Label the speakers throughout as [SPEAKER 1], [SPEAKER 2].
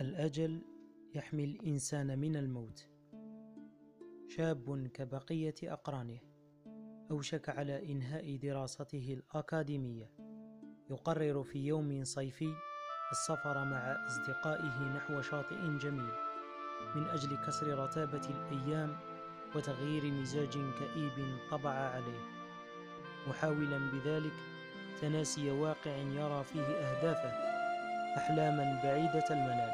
[SPEAKER 1] الأجل يحمي الإنسان من الموت. شاب كبقية أقرانه أوشك على إنهاء دراسته الأكاديمية. يقرر في يوم صيفي السفر مع أصدقائه نحو شاطئ جميل من أجل كسر رتابة الأيام وتغيير مزاج كئيب طبع عليه. محاولا بذلك تناسي واقع يرى فيه أهدافه. أحلاما بعيدة المنال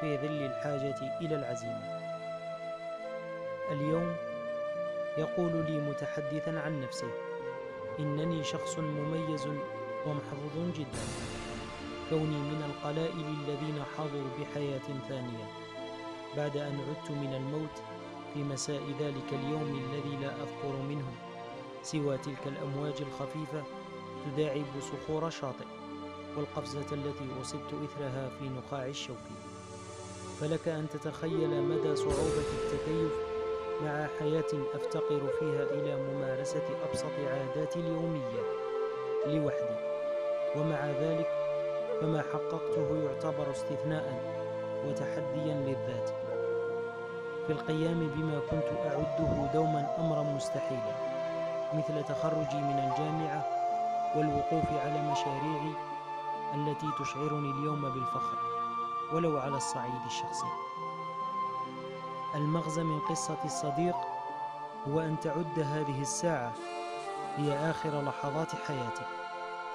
[SPEAKER 1] في ظل الحاجة إلى العزيمة. اليوم يقول لي متحدثا عن نفسه إنني شخص مميز ومحظوظ جدا كوني من القلائل الذين حظوا بحياة ثانية. بعد أن عدت من الموت في مساء ذلك اليوم الذي لا أذكر منه سوى تلك الأمواج الخفيفة تداعب صخور شاطئ. والقفزة التي أصبت إثرها في نخاع الشوك. فلك أن تتخيل مدى صعوبة التكيف مع حياة أفتقر فيها إلى ممارسة أبسط عاداتي اليومية لوحدي. ومع ذلك فما حققته يعتبر استثناء وتحديا للذات. في القيام بما كنت أعده دوما أمرا مستحيلا مثل تخرجي من الجامعة والوقوف على مشاريعي التي تشعرني اليوم بالفخر ولو على الصعيد الشخصي. المغزى من قصة الصديق هو أن تعد هذه الساعة هي آخر لحظات حياتك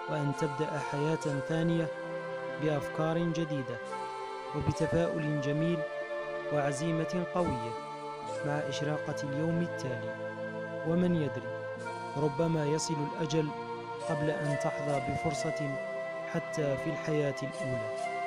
[SPEAKER 1] وأن تبدأ حياة ثانية بأفكار جديدة وبتفاؤل جميل وعزيمة قوية مع إشراقة اليوم التالي. ومن يدري ربما يصل الأجل قبل أن تحظى بفرصة حتى في الحياة الأولى.